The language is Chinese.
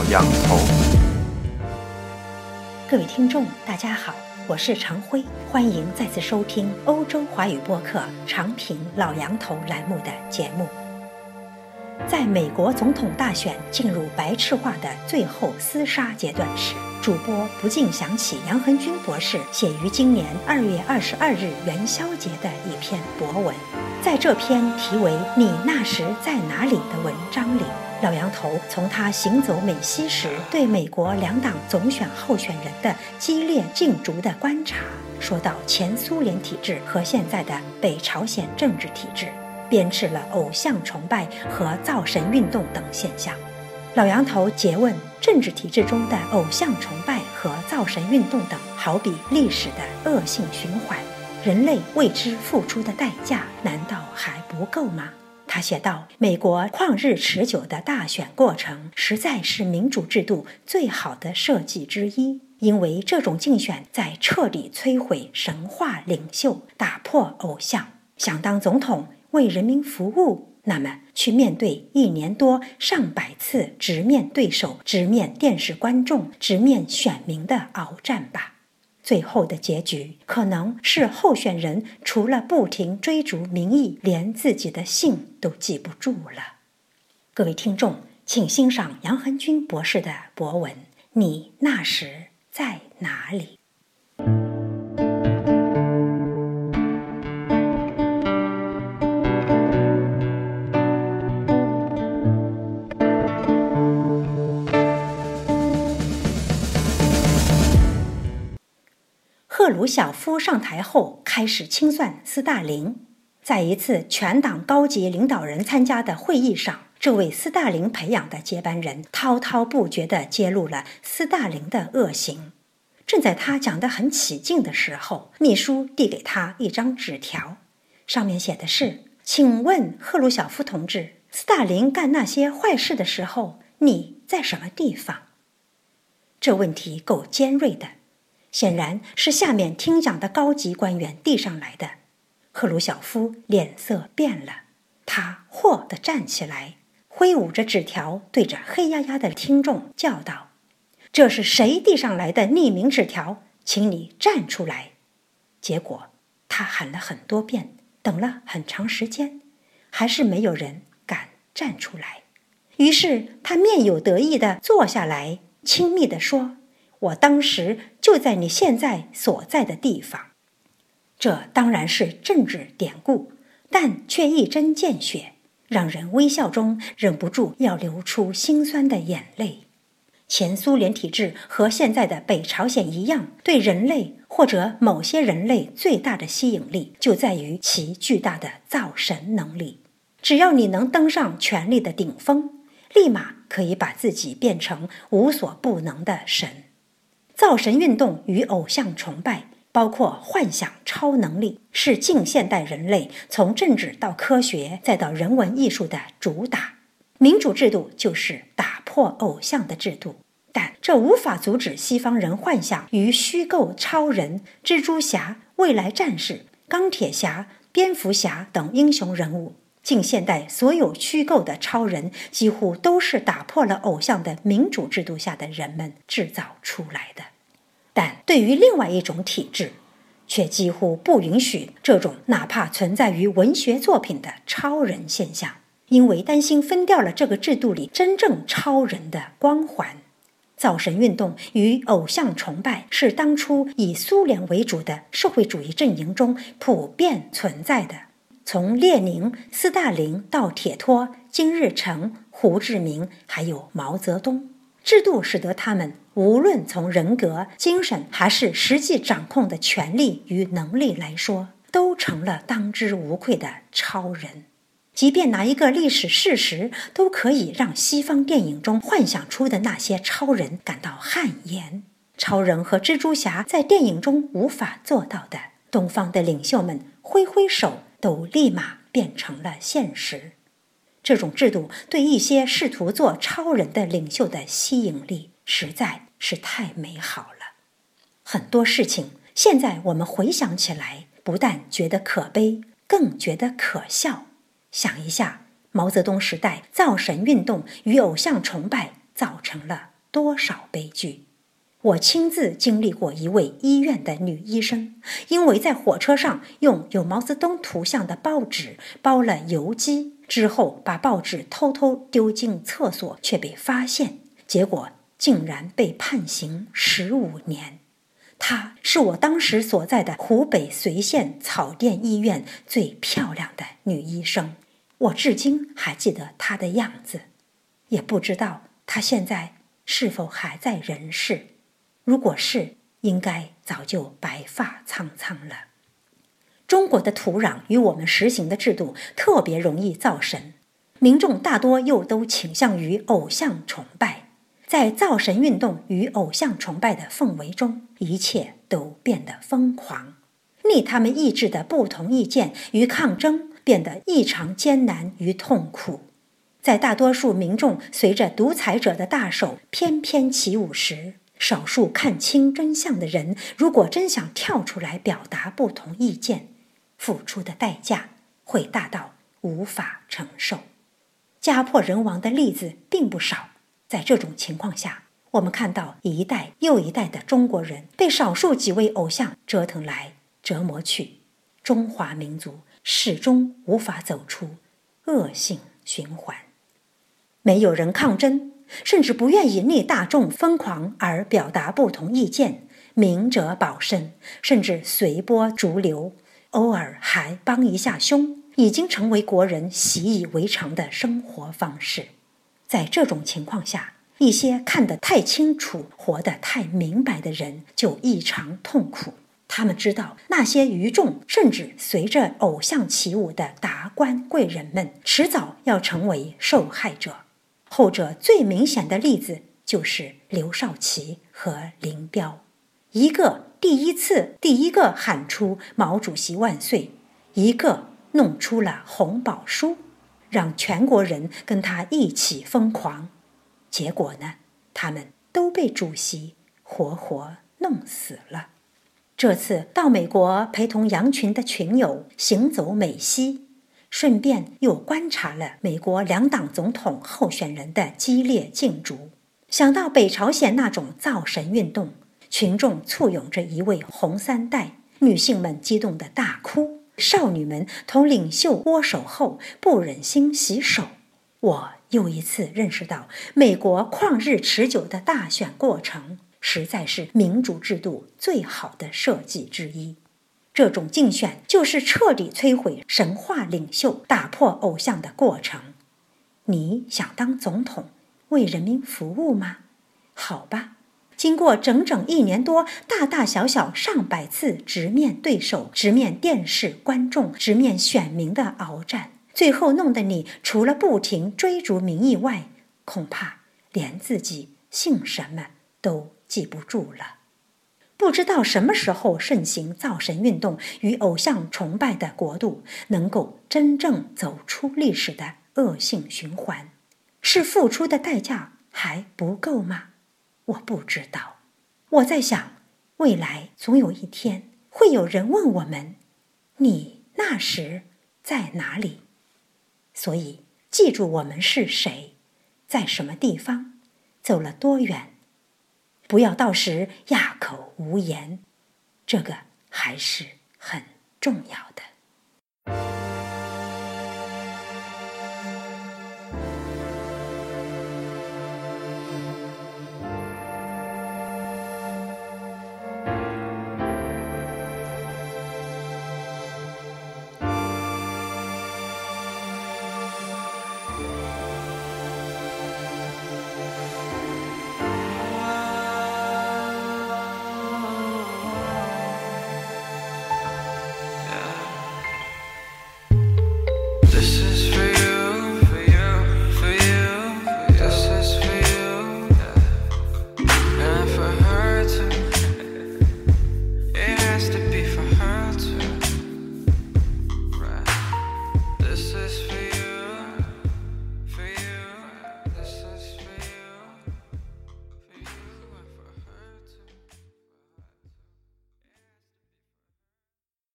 老杨头。各位听众，大家好，我是常辉，欢迎再次收听欧洲华语播客长评老杨头栏目的节目。在美国总统大选进入白炽化的最后厮杀阶段时，主播不禁想起杨恒军博士写于今年二月二十二日元宵节的一篇博文。在这篇题为《你那时在哪里》的文章里，老杨头从他行走美西时对美国两党总选候选人的激烈竞逐的观察，说到前苏联体制和现在的北朝鲜政治体制。编制了偶像崇拜和造神运动等现象。老杨头诘问：政治体制中的偶像崇拜和造神运动等，好比历史的恶性循环，人类为之付出的代价难道还不够吗？他写道：“美国旷日持久的大选过程，实在是民主制度最好的设计之一，因为这种竞选在彻底摧毁神话领袖，打破偶像。想当总统。”为人民服务，那么去面对一年多、上百次直面对手、直面电视观众、直面选民的鏖战吧。最后的结局可能是候选人除了不停追逐民意，连自己的姓都记不住了。各位听众，请欣赏杨恒军博士的博文：你那时在哪里？鲁晓夫上台后，开始清算斯大林。在一次全党高级领导人参加的会议上，这位斯大林培养的接班人滔滔不绝地揭露了斯大林的恶行。正在他讲得很起劲的时候，秘书递给他一张纸条，上面写的是：“请问赫鲁晓夫同志，斯大林干那些坏事的时候，你在什么地方？”这问题够尖锐的。显然是下面听讲的高级官员递上来的。赫鲁晓夫脸色变了，他霍地站起来，挥舞着纸条，对着黑压压的听众叫道：“这是谁递上来的匿名纸条？请你站出来！”结果他喊了很多遍，等了很长时间，还是没有人敢站出来。于是他面有得意地坐下来，亲密地说。我当时就在你现在所在的地方，这当然是政治典故，但却一针见血，让人微笑中忍不住要流出心酸的眼泪。前苏联体制和现在的北朝鲜一样，对人类或者某些人类最大的吸引力就在于其巨大的造神能力。只要你能登上权力的顶峰，立马可以把自己变成无所不能的神。造神运动与偶像崇拜，包括幻想超能力，是近现代人类从政治到科学再到人文艺术的主打。民主制度就是打破偶像的制度，但这无法阻止西方人幻想与虚构超人、蜘蛛侠、未来战士、钢铁侠、蝙蝠侠等英雄人物。近现代所有虚构的超人，几乎都是打破了偶像的民主制度下的人们制造出来的。但对于另外一种体制，却几乎不允许这种哪怕存在于文学作品的超人现象，因为担心分掉了这个制度里真正超人的光环。造神运动与偶像崇拜是当初以苏联为主的社会主义阵营中普遍存在的。从列宁、斯大林到铁托、金日成、胡志明，还有毛泽东，制度使得他们无论从人格、精神还是实际掌控的权力与能力来说，都成了当之无愧的超人。即便拿一个历史事实，都可以让西方电影中幻想出的那些超人感到汗颜。超人和蜘蛛侠在电影中无法做到的，东方的领袖们挥挥手。都立马变成了现实。这种制度对一些试图做超人的领袖的吸引力实在是太美好了。很多事情现在我们回想起来，不但觉得可悲，更觉得可笑。想一下，毛泽东时代造神运动与偶像崇拜造成了多少悲剧。我亲自经历过一位医院的女医生，因为在火车上用有毛泽东图像的报纸包了油鸡，之后把报纸偷偷丢进厕所，却被发现，结果竟然被判刑十五年。她是我当时所在的湖北随县草甸医院最漂亮的女医生，我至今还记得她的样子，也不知道她现在是否还在人世。如果是，应该早就白发苍苍了。中国的土壤与我们实行的制度特别容易造神，民众大多又都倾向于偶像崇拜，在造神运动与偶像崇拜的氛围中，一切都变得疯狂，逆他们意志的不同意见与抗争变得异常艰难与痛苦。在大多数民众随着独裁者的大手翩翩起舞时，少数看清真相的人，如果真想跳出来表达不同意见，付出的代价会大到无法承受，家破人亡的例子并不少。在这种情况下，我们看到一代又一代的中国人被少数几位偶像折腾来折磨去，中华民族始终无法走出恶性循环。没有人抗争。甚至不愿意逆大众疯狂而表达不同意见，明哲保身，甚至随波逐流，偶尔还帮一下凶，已经成为国人习以为常的生活方式。在这种情况下，一些看得太清楚、活得太明白的人就异常痛苦。他们知道，那些愚众甚至随着偶像起舞的达官贵人们，迟早要成为受害者。后者最明显的例子就是刘少奇和林彪，一个第一次第一个喊出“毛主席万岁”，一个弄出了红宝书，让全国人跟他一起疯狂。结果呢，他们都被主席活活弄死了。这次到美国陪同羊群的群友行走美西。顺便又观察了美国两党总统候选人的激烈竞逐，想到北朝鲜那种造神运动，群众簇拥着一位红三代，女性们激动的大哭，少女们同领袖握手后不忍心洗手。我又一次认识到，美国旷日持久的大选过程，实在是民主制度最好的设计之一。这种竞选就是彻底摧毁神话领袖、打破偶像的过程。你想当总统，为人民服务吗？好吧，经过整整一年多，大大小小上百次直面对手、直面电视观众、直面选民的鏖战，最后弄得你除了不停追逐民意外，恐怕连自己姓什么都记不住了。不知道什么时候盛行造神运动与偶像崇拜的国度能够真正走出历史的恶性循环，是付出的代价还不够吗？我不知道。我在想，未来总有一天会有人问我们：“你那时在哪里？”所以，记住我们是谁，在什么地方，走了多远。不要到时哑口无言，这个还是很重要的。